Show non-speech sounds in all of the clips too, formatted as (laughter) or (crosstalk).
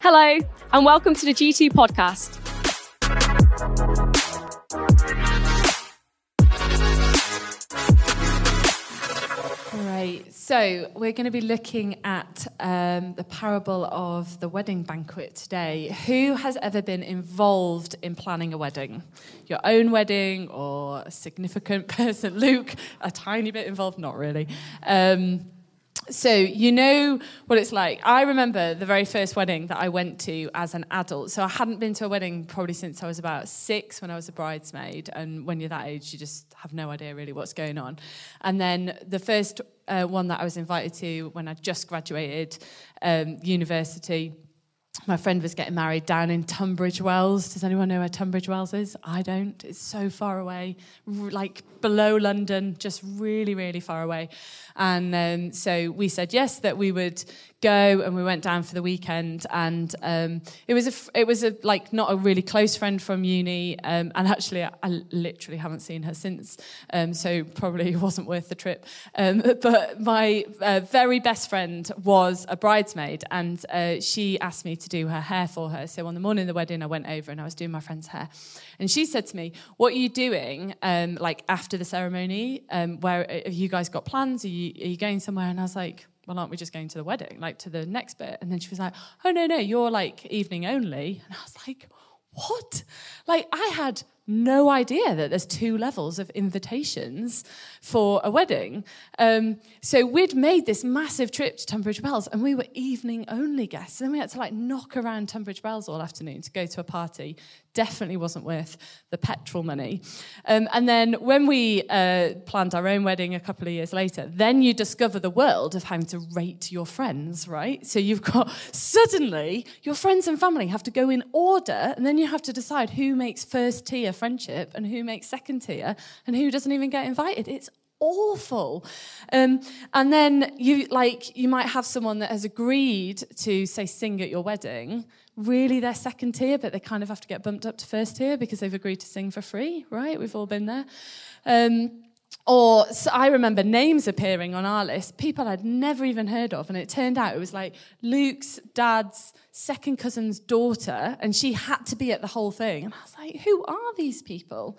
Hello, and welcome to the G2 podcast. Great. So, we're going to be looking at um, the parable of the wedding banquet today. Who has ever been involved in planning a wedding? Your own wedding or a significant (laughs) person? Luke, a tiny bit involved? Not really. Um, so, you know what it's like. I remember the very first wedding that I went to as an adult. So, I hadn't been to a wedding probably since I was about six when I was a bridesmaid. And when you're that age, you just have no idea really what's going on. And then the first uh, one that I was invited to when I just graduated um, university my friend was getting married down in Tunbridge Wells. Does anyone know where Tunbridge Wells is? I don't. It's so far away, like below London, just really, really far away. And um, so we said yes, that we would go, and we went down for the weekend. And um, it was a, it was a like not a really close friend from uni, um, and actually I, I, literally haven't seen her since. Um, so probably wasn't worth the trip. Um, (laughs) but my uh, very best friend was a bridesmaid, and uh, she asked me to do her hair for her. So on the morning of the wedding, I went over and I was doing my friend's hair, and she said to me, "What are you doing? Um, like after the ceremony? where have you guys got plans? Are you are you going somewhere? And I was like, well, aren't we just going to the wedding, like to the next bit? And then she was like, oh, no, no, you're like evening only. And I was like, what? Like, I had no idea that there's two levels of invitations for a wedding. Um, so we'd made this massive trip to Tunbridge Wells and we were evening only guests. And we had to like knock around Tunbridge Wells all afternoon to go to a party definitely wasn't worth the petrol money. Um, and then when we uh, planned our own wedding a couple of years later, then you discover the world of having to rate your friends, right? So you've got (laughs) suddenly your friends and family have to go in order, and then you have to decide who makes first tier friendship and who makes second tier and who doesn't even get invited. It's awful. Um, and then you like you might have someone that has agreed to say sing at your wedding, really they're second tier, but they kind of have to get bumped up to first tier because they've agreed to sing for free, right? We've all been there. Um, or so I remember names appearing on our list, people I'd never even heard of, and it turned out it was like Luke's dad's second cousin's daughter, and she had to be at the whole thing. And I was like, who are these people?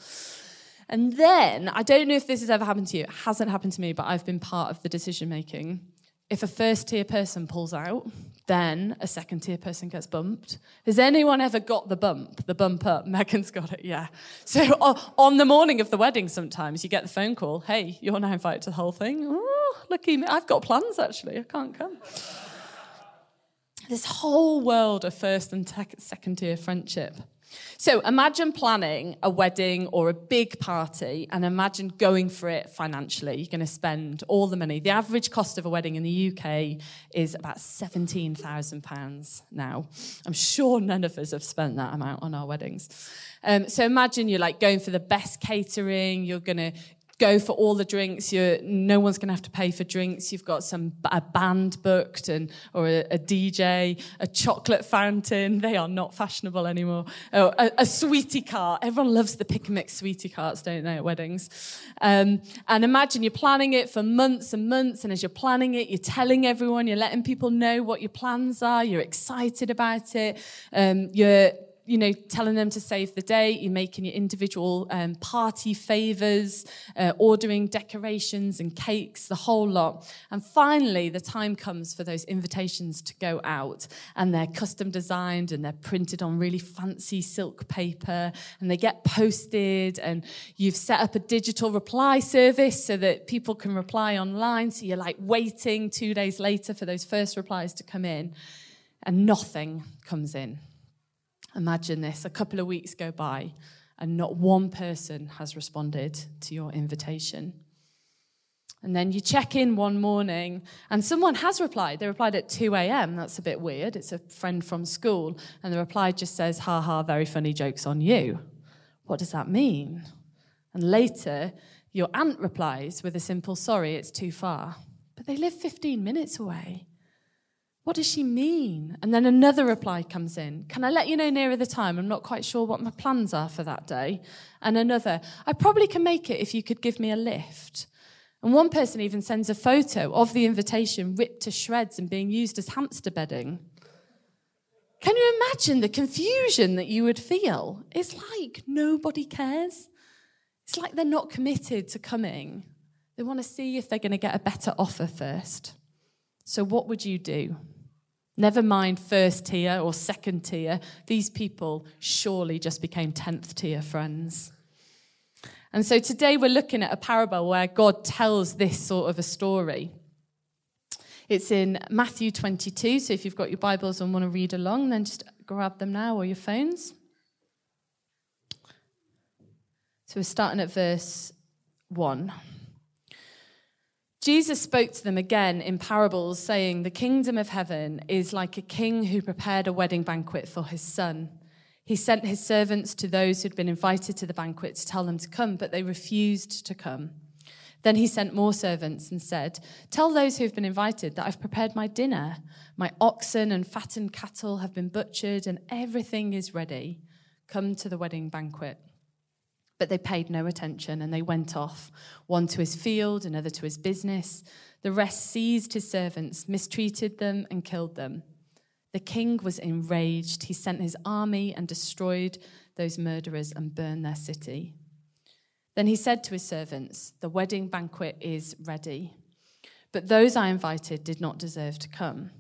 And then, I don't know if this has ever happened to you, it hasn't happened to me, but I've been part of the decision making. If a first tier person pulls out, then a second tier person gets bumped. Has anyone ever got the bump, the bump up? (laughs) Megan's got it, yeah. So on the morning of the wedding, sometimes you get the phone call, hey, you're now invited to the whole thing. Oh, lucky me. I've got plans, actually. I can't come. This whole world of first and second tier friendship. So imagine planning a wedding or a big party and imagine going for it financially. You're going to spend all the money. The average cost of a wedding in the UK is about £17,000 now. I'm sure none of us have spent that amount on our weddings. Um, so imagine you're like going for the best catering, you're going to go for all the drinks. You're, no one's going to have to pay for drinks. You've got some a band booked and or a, a DJ, a chocolate fountain. They are not fashionable anymore. Oh, a, a, sweetie cart. Everyone loves the pick and mix sweetie carts, don't they, at weddings? Um, and imagine you're planning it for months and months, and as you're planning it, you're telling everyone, you're letting people know what your plans are. You're excited about it. Um, you're you know, telling them to save the date, you're making your individual um, party favors, uh, ordering decorations and cakes, the whole lot. And finally, the time comes for those invitations to go out, and they're custom designed and they're printed on really fancy silk paper, and they get posted, and you've set up a digital reply service so that people can reply online. So you're like waiting two days later for those first replies to come in, and nothing comes in. Imagine this a couple of weeks go by and not one person has responded to your invitation. And then you check in one morning and someone has replied. They replied at 2 a.m. That's a bit weird. It's a friend from school. And the reply just says, ha ha, very funny jokes on you. What does that mean? And later, your aunt replies with a simple, sorry, it's too far. But they live 15 minutes away. What does she mean? And then another reply comes in. Can I let you know nearer the time? I'm not quite sure what my plans are for that day. And another, I probably can make it if you could give me a lift. And one person even sends a photo of the invitation ripped to shreds and being used as hamster bedding. Can you imagine the confusion that you would feel? It's like nobody cares. It's like they're not committed to coming. They want to see if they're going to get a better offer first. So, what would you do? Never mind first tier or second tier. These people surely just became 10th tier friends. And so today we're looking at a parable where God tells this sort of a story. It's in Matthew 22. So if you've got your Bibles and want to read along, then just grab them now or your phones. So we're starting at verse 1. Jesus spoke to them again in parables, saying, The kingdom of heaven is like a king who prepared a wedding banquet for his son. He sent his servants to those who'd been invited to the banquet to tell them to come, but they refused to come. Then he sent more servants and said, Tell those who have been invited that I've prepared my dinner. My oxen and fattened cattle have been butchered, and everything is ready. Come to the wedding banquet. But they paid no attention and they went off, one to his field, another to his business. The rest seized his servants, mistreated them, and killed them. The king was enraged. He sent his army and destroyed those murderers and burned their city. Then he said to his servants, The wedding banquet is ready, but those I invited did not deserve to come.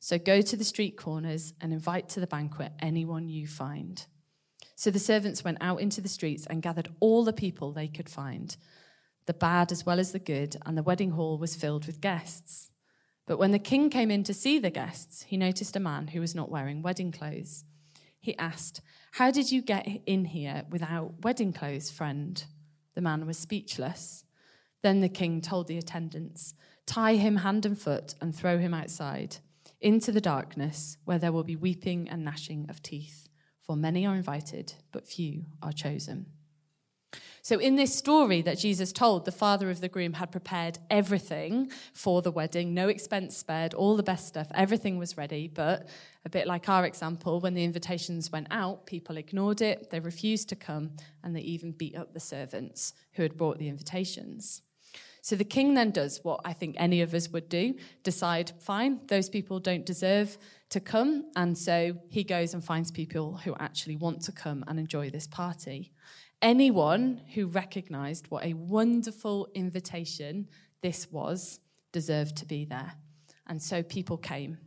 So go to the street corners and invite to the banquet anyone you find. So the servants went out into the streets and gathered all the people they could find, the bad as well as the good, and the wedding hall was filled with guests. But when the king came in to see the guests, he noticed a man who was not wearing wedding clothes. He asked, How did you get in here without wedding clothes, friend? The man was speechless. Then the king told the attendants, Tie him hand and foot and throw him outside, into the darkness, where there will be weeping and gnashing of teeth. For many are invited, but few are chosen. So, in this story that Jesus told, the father of the groom had prepared everything for the wedding, no expense spared, all the best stuff, everything was ready. But a bit like our example, when the invitations went out, people ignored it, they refused to come, and they even beat up the servants who had brought the invitations. So the king then does what I think any of us would do decide, fine, those people don't deserve to come. And so he goes and finds people who actually want to come and enjoy this party. Anyone who recognized what a wonderful invitation this was deserved to be there. And so people came.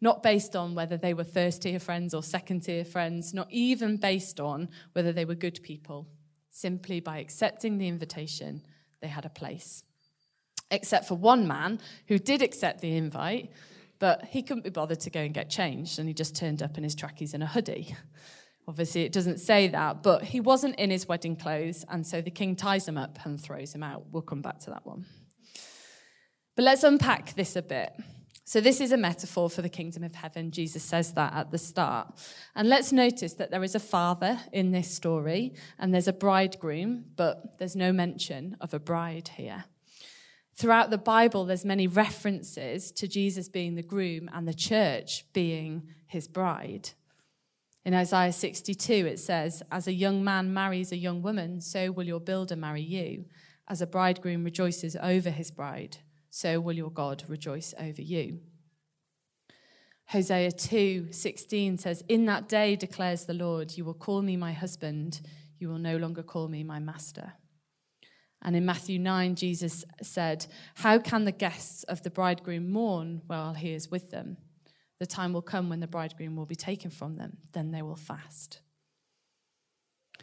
Not based on whether they were first tier friends or second tier friends, not even based on whether they were good people. Simply by accepting the invitation, they had a place. Except for one man who did accept the invite, but he couldn't be bothered to go and get changed, and he just turned up in his trackies and a hoodie. (laughs) Obviously, it doesn't say that, but he wasn't in his wedding clothes, and so the king ties him up and throws him out. We'll come back to that one. But let's unpack this a bit. So, this is a metaphor for the kingdom of heaven. Jesus says that at the start. And let's notice that there is a father in this story, and there's a bridegroom, but there's no mention of a bride here. Throughout the Bible, there's many references to Jesus being the groom and the church being his bride. In Isaiah 62, it says, As a young man marries a young woman, so will your builder marry you. As a bridegroom rejoices over his bride, so will your God rejoice over you. Hosea 2:16 says, "In that day declares the Lord, you will call me my husband, you will no longer call me my master." And in Matthew 9, Jesus said, How can the guests of the bridegroom mourn while he is with them? The time will come when the bridegroom will be taken from them, then they will fast.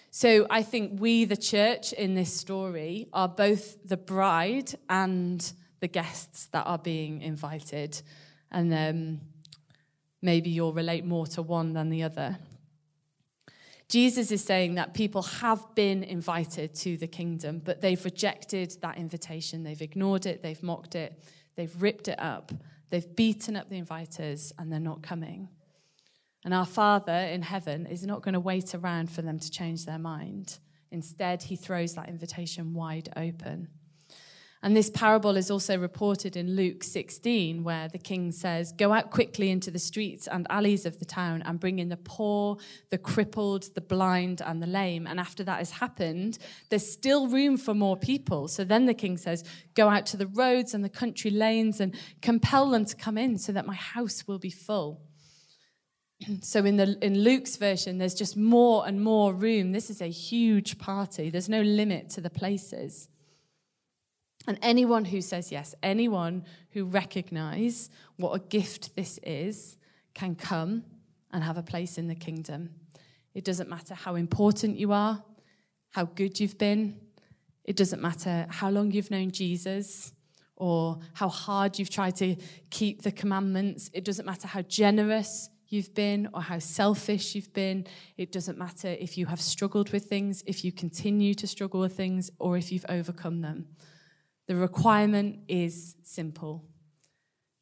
So I think we, the church, in this story, are both the bride and the guests that are being invited. And um, maybe you'll relate more to one than the other. Jesus is saying that people have been invited to the kingdom, but they've rejected that invitation. They've ignored it, they've mocked it, they've ripped it up, they've beaten up the inviters, and they're not coming. And our Father in heaven is not going to wait around for them to change their mind. Instead, he throws that invitation wide open. And this parable is also reported in Luke 16, where the king says, Go out quickly into the streets and alleys of the town and bring in the poor, the crippled, the blind, and the lame. And after that has happened, there's still room for more people. So then the king says, Go out to the roads and the country lanes and compel them to come in so that my house will be full. (clears throat) So in the in Luke's version, there's just more and more room. This is a huge party. There's no limit to the places. And anyone who says yes, anyone who recognize what a gift this is, can come and have a place in the kingdom. It doesn't matter how important you are, how good you've been. It doesn't matter how long you've known Jesus or how hard you've tried to keep the commandments. It doesn't matter how generous you've been or how selfish you've been. It doesn't matter if you have struggled with things, if you continue to struggle with things, or if you've overcome them. The requirement is simple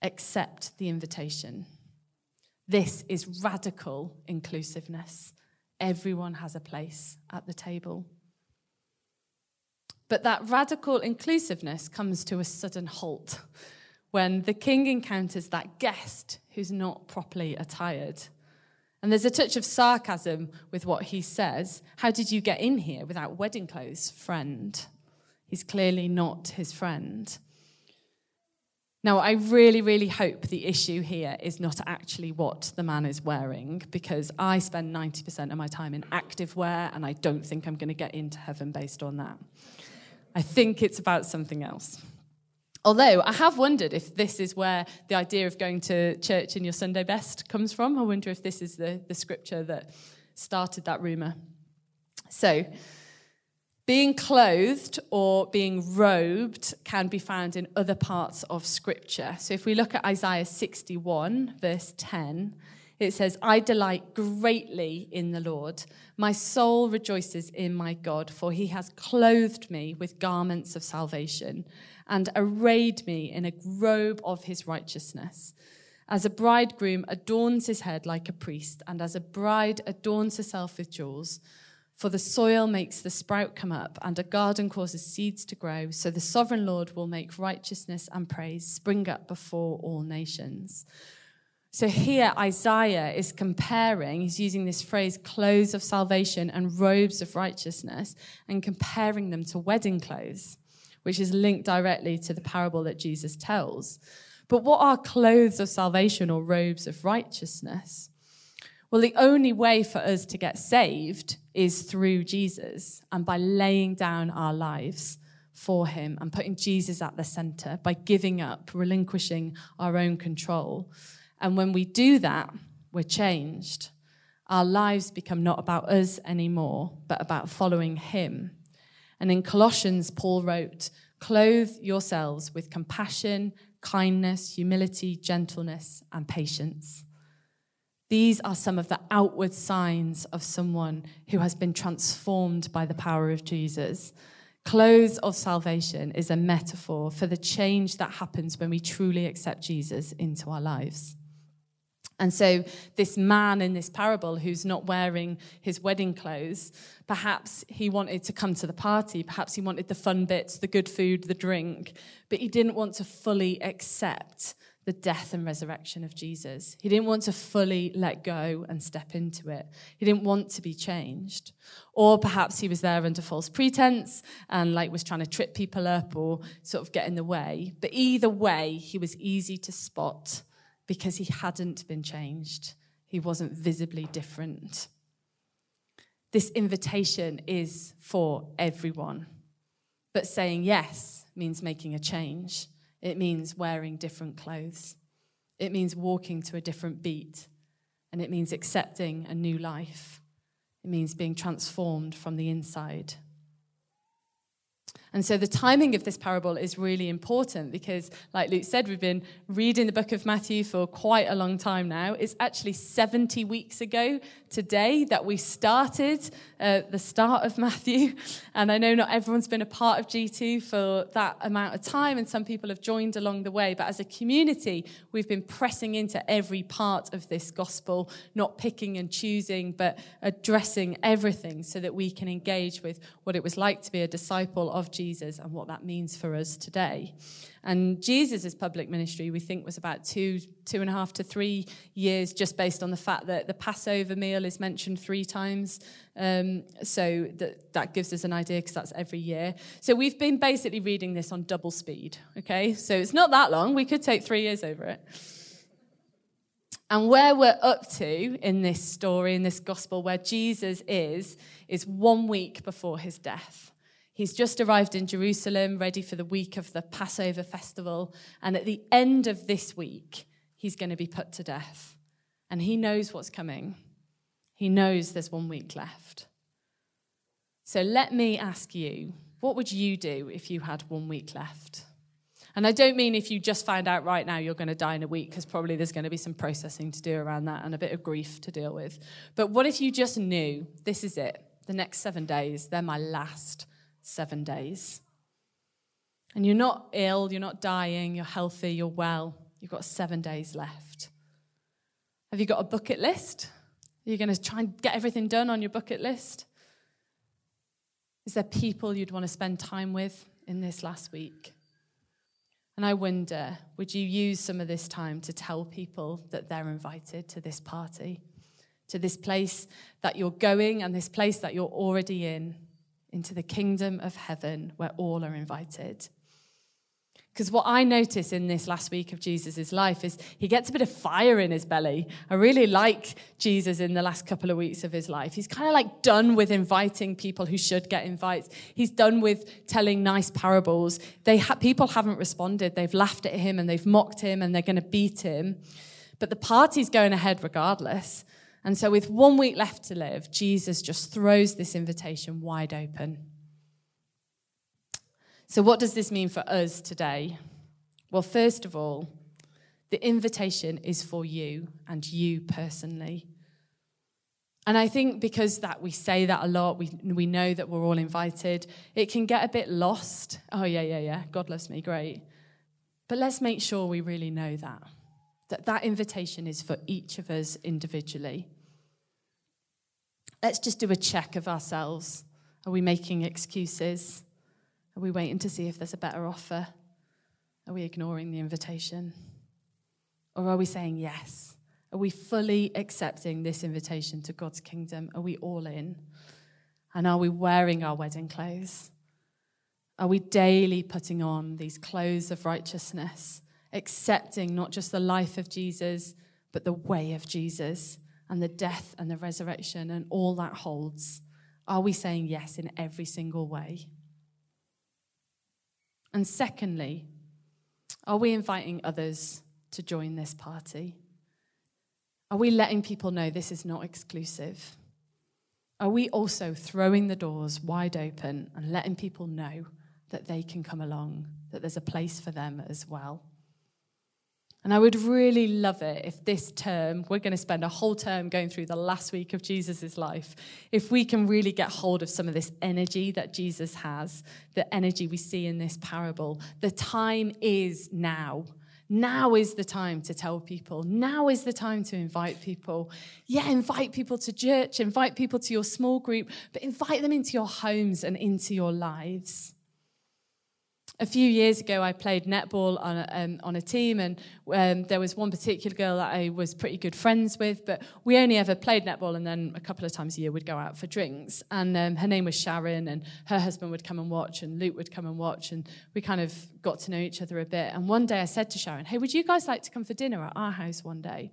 accept the invitation. This is radical inclusiveness. Everyone has a place at the table. But that radical inclusiveness comes to a sudden halt when the king encounters that guest who's not properly attired. And there's a touch of sarcasm with what he says. How did you get in here without wedding clothes, friend? He's clearly not his friend. Now, I really, really hope the issue here is not actually what the man is wearing, because I spend 90% of my time in active wear, and I don't think I'm going to get into heaven based on that. I think it's about something else. Although I have wondered if this is where the idea of going to church in your Sunday best comes from. I wonder if this is the, the scripture that started that rumor. So, being clothed or being robed can be found in other parts of Scripture. So if we look at Isaiah 61, verse 10, it says, I delight greatly in the Lord. My soul rejoices in my God, for he has clothed me with garments of salvation and arrayed me in a robe of his righteousness. As a bridegroom adorns his head like a priest, and as a bride adorns herself with jewels, for the soil makes the sprout come up, and a garden causes seeds to grow. So the sovereign Lord will make righteousness and praise spring up before all nations. So here, Isaiah is comparing, he's using this phrase, clothes of salvation and robes of righteousness, and comparing them to wedding clothes, which is linked directly to the parable that Jesus tells. But what are clothes of salvation or robes of righteousness? Well, the only way for us to get saved is through Jesus and by laying down our lives for Him and putting Jesus at the center, by giving up, relinquishing our own control. And when we do that, we're changed. Our lives become not about us anymore, but about following Him. And in Colossians, Paul wrote, Clothe yourselves with compassion, kindness, humility, gentleness, and patience. These are some of the outward signs of someone who has been transformed by the power of Jesus. Clothes of salvation is a metaphor for the change that happens when we truly accept Jesus into our lives. And so, this man in this parable who's not wearing his wedding clothes, perhaps he wanted to come to the party, perhaps he wanted the fun bits, the good food, the drink, but he didn't want to fully accept the death and resurrection of Jesus. He didn't want to fully let go and step into it. He didn't want to be changed. Or perhaps he was there under false pretense and like was trying to trip people up or sort of get in the way. But either way, he was easy to spot because he hadn't been changed. He wasn't visibly different. This invitation is for everyone. But saying yes means making a change. It means wearing different clothes. It means walking to a different beat. And it means accepting a new life. It means being transformed from the inside. And so the timing of this parable is really important because, like Luke said, we've been reading the book of Matthew for quite a long time now. It's actually 70 weeks ago today that we started uh, the start of (laughs) Matthew. And I know not everyone's been a part of G2 for that amount of time, and some people have joined along the way. But as a community, we've been pressing into every part of this gospel, not picking and choosing, but addressing everything so that we can engage with what it was like to be a disciple of Jesus Jesus and what that means for us today. And Jesus' public ministry, we think, was about two, two and a half to three years, just based on the fact that the Passover meal is mentioned three times. Um, so that, that gives us an idea because that's every year. So we've been basically reading this on double speed, okay? So it's not that long. We could take three years over it. And where we're up to in this story, in this gospel, where Jesus is, is one week before his death. He's just arrived in Jerusalem, ready for the week of the Passover festival. And at the end of this week, he's going to be put to death. And he knows what's coming. He knows there's one week left. So let me ask you what would you do if you had one week left? And I don't mean if you just find out right now you're going to die in a week, because probably there's going to be some processing to do around that and a bit of grief to deal with. But what if you just knew this is it? The next seven days, they're my last seven days. And you're not ill, you're not dying, you're healthy, you're well. You've got seven days left. Have you got a bucket list? Are you going to try and get everything done on your bucket list? Is there people you'd want to spend time with in this last week? And I wonder, would you use some of this time to tell people that they're invited to this party, to this place that you're going and this place that you're already in, into the kingdom of heaven where all are invited? Because what I notice in this last week of Jesus' life is he gets a bit of fire in his belly. I really like Jesus in the last couple of weeks of his life. He's kind of like done with inviting people who should get invites. He's done with telling nice parables. They ha- people haven't responded. They've laughed at him and they've mocked him and they're going to beat him. But the party's going ahead regardless. And so, with one week left to live, Jesus just throws this invitation wide open. So, what does this mean for us today? Well, first of all, the invitation is for you and you personally. And I think because that we say that a lot, we, we know that we're all invited, it can get a bit lost. Oh, yeah, yeah, yeah, God loves me, great. But let's make sure we really know that, that that invitation is for each of us individually. Let's just do a check of ourselves. Are we making excuses? Are we waiting to see if there's a better offer? Are we ignoring the invitation? Or are we saying yes? Are we fully accepting this invitation to God's kingdom? Are we all in? And are we wearing our wedding clothes? Are we daily putting on these clothes of righteousness, accepting not just the life of Jesus, but the way of Jesus and the death and the resurrection and all that holds? Are we saying yes in every single way? And secondly, are we inviting others to join this party? Are we letting people know this is not exclusive? Are we also throwing the doors wide open and letting people know that they can come along, that there's a place for them as well? And I would really love it if this term, we're going to spend a whole term going through the last week of Jesus' life, if we can really get hold of some of this energy that Jesus has, the energy we see in this parable. The time is now. Now is the time to tell people. Now is the time to invite people. Yeah, invite people to church, invite people to your small group, but invite them into your homes and into your lives a few years ago, I played netball on a, um, on a team, and um, there was one particular girl that I was pretty good friends with, but we only ever played netball, and then a couple of times a year we'd go out for drinks. And um, her name was Sharon, and her husband would come and watch, and Luke would come and watch, and we kind of got to know each other a bit. And one day I said to Sharon, Hey, would you guys like to come for dinner at our house one day?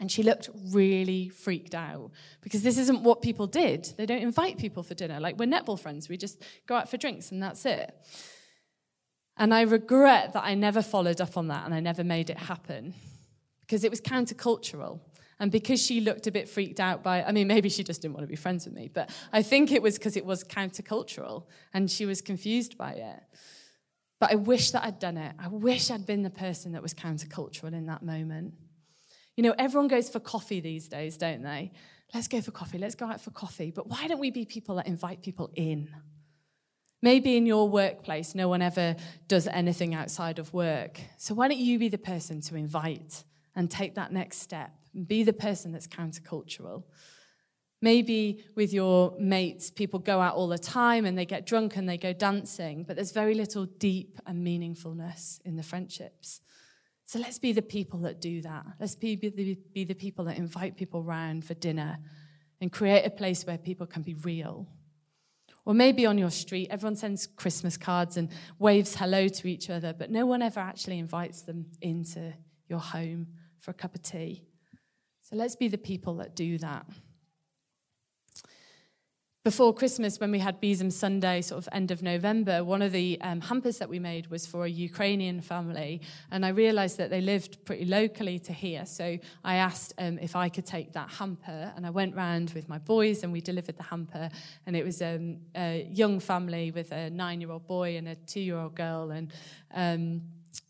And she looked really freaked out because this isn't what people did. They don't invite people for dinner. Like, we're netball friends, we just go out for drinks, and that's it. And I regret that I never followed up on that and I never made it happen because it was countercultural. And because she looked a bit freaked out by, I mean, maybe she just didn't want to be friends with me, but I think it was because it was countercultural and she was confused by it. But I wish that I'd done it. I wish I'd been the person that was countercultural in that moment. You know, everyone goes for coffee these days, don't they? Let's go for coffee, let's go out for coffee. But why don't we be people that invite people in? Maybe in your workplace, no one ever does anything outside of work. So why don't you be the person to invite and take that next step and be the person that's countercultural? Maybe with your mates, people go out all the time and they get drunk and they go dancing, but there's very little deep and meaningfulness in the friendships. So let's be the people that do that. Let's be, the, be the people that invite people round for dinner and create a place where people can be real. Or maybe on your street, everyone sends Christmas cards and waves hello to each other, but no one ever actually invites them into your home for a cup of tea. So let's be the people that do that before Christmas, when we had Besom Sunday, sort of end of November, one of the um, hampers that we made was for a Ukrainian family. And I realized that they lived pretty locally to here. So I asked um, if I could take that hamper. And I went round with my boys and we delivered the hamper. And it was um, a young family with a nine year old boy and a two year old girl. And um,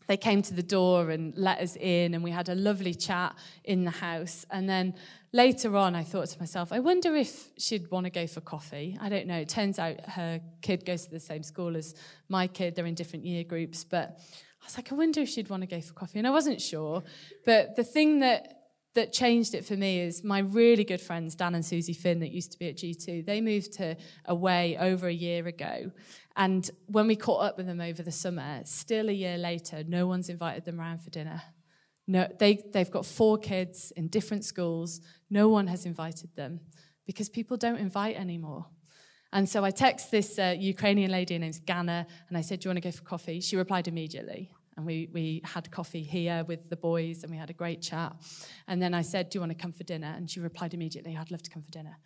they came to the door and let us in, and we had a lovely chat in the house. And then later on, I thought to myself, I wonder if she'd want to go for coffee. I don't know. It turns out her kid goes to the same school as my kid, they're in different year groups. But I was like, I wonder if she'd want to go for coffee. And I wasn't sure. But the thing that that changed it for me is my really good friends, Dan and Susie Finn, that used to be at G2, they moved to away over a year ago. And when we caught up with them over the summer, still a year later, no one's invited them around for dinner. No, they, they've got four kids in different schools. No one has invited them because people don't invite anymore. And so I text this uh, Ukrainian lady, her name's Gana, and I said, Do you want to go for coffee? She replied immediately. And we, we had coffee here with the boys and we had a great chat. And then I said, Do you want to come for dinner? And she replied immediately, I'd love to come for dinner.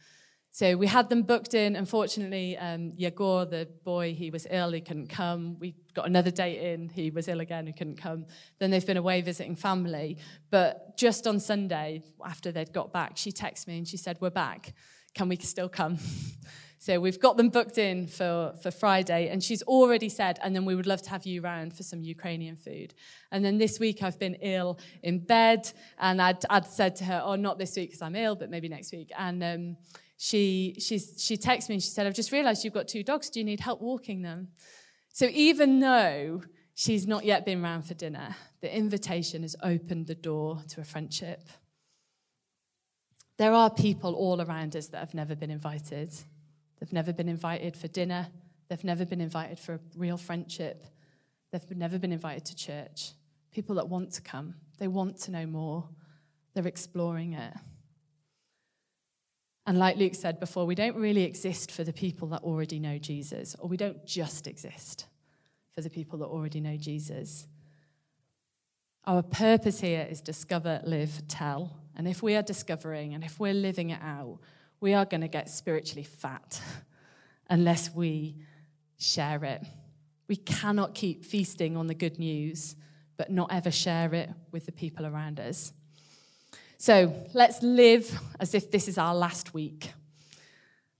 So we had them booked in. Unfortunately, um, Yegor, the boy, he was ill, he couldn't come. We got another date in, he was ill again, he couldn't come. Then they've been away visiting family. But just on Sunday, after they'd got back, she texted me and she said, We're back. Can we still come? (laughs) so we've got them booked in for, for Friday. And she's already said, and then we would love to have you around for some Ukrainian food. And then this week I've been ill in bed. And I'd, I'd said to her, Oh, not this week because I'm ill, but maybe next week. And um, she, she's, she texted me and she said, I've just realized you've got two dogs. Do you need help walking them? So even though she's not yet been round for dinner, the invitation has opened the door to a friendship. There are people all around us that have never been invited. They've never been invited for dinner. They've never been invited for a real friendship. They've never been invited to church. People that want to come, they want to know more. They're exploring it. And like Luke said before, we don't really exist for the people that already know Jesus, or we don't just exist for the people that already know Jesus. Our purpose here is discover, live, tell. And if we are discovering and if we're living it out, we are going to get spiritually fat (laughs) unless we share it. We cannot keep feasting on the good news, but not ever share it with the people around us. So let's live as if this is our last week.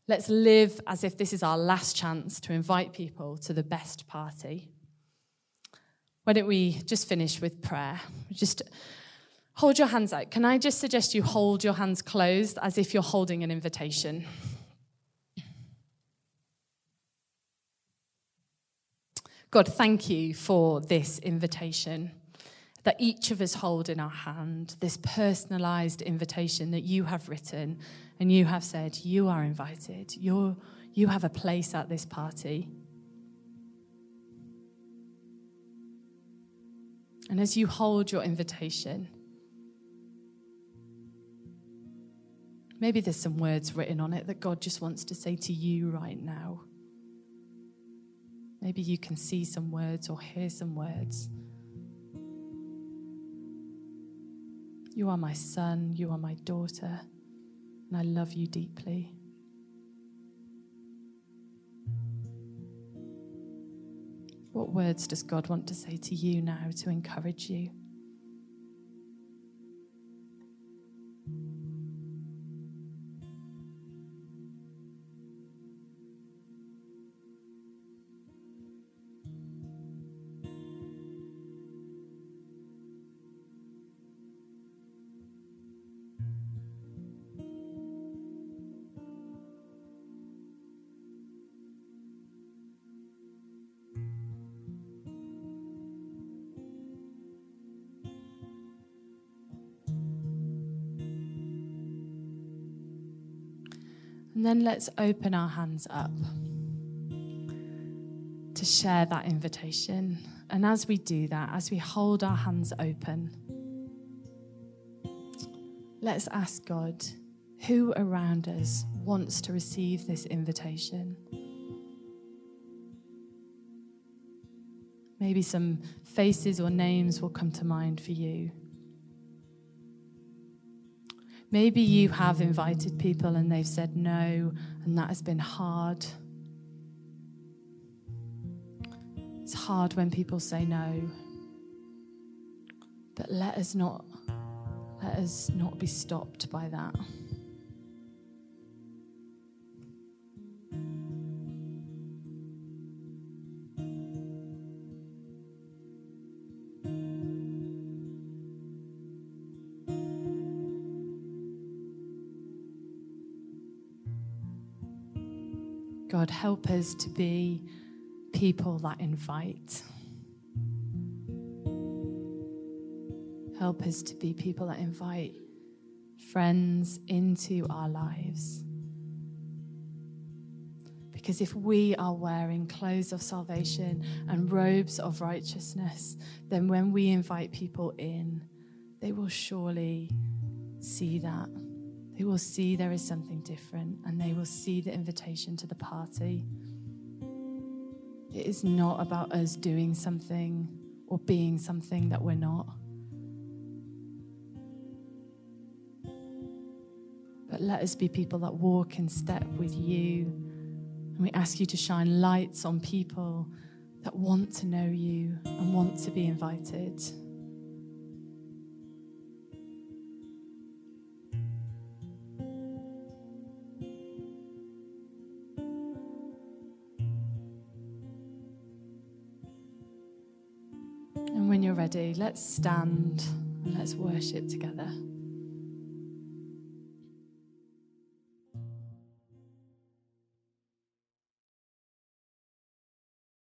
Let's live as if this is our last chance to invite people to the best party. Why don't we just finish with prayer? Just hold your hands out. Can I just suggest you hold your hands closed as if you're holding an invitation? God, thank you for this invitation that each of us hold in our hand, this personalized invitation that you have written and you have said, You are invited. You're, you have a place at this party. And as you hold your invitation, maybe there's some words written on it that God just wants to say to you right now. Maybe you can see some words or hear some words. You are my son, you are my daughter, and I love you deeply. What words does God want to say to you now to encourage you? And then let's open our hands up to share that invitation. And as we do that, as we hold our hands open, let's ask God who around us wants to receive this invitation. Maybe some faces or names will come to mind for you. Maybe you have invited people and they've said no, and that has been hard. It's hard when people say no. But let us not let us not be stopped by that. Help us to be people that invite. Help us to be people that invite friends into our lives. Because if we are wearing clothes of salvation and robes of righteousness, then when we invite people in, they will surely see that. They will see there is something different and they will see the invitation to the party. It is not about us doing something or being something that we're not. But let us be people that walk in step with you. And we ask you to shine lights on people that want to know you and want to be invited. Ready, let's stand and let's worship together.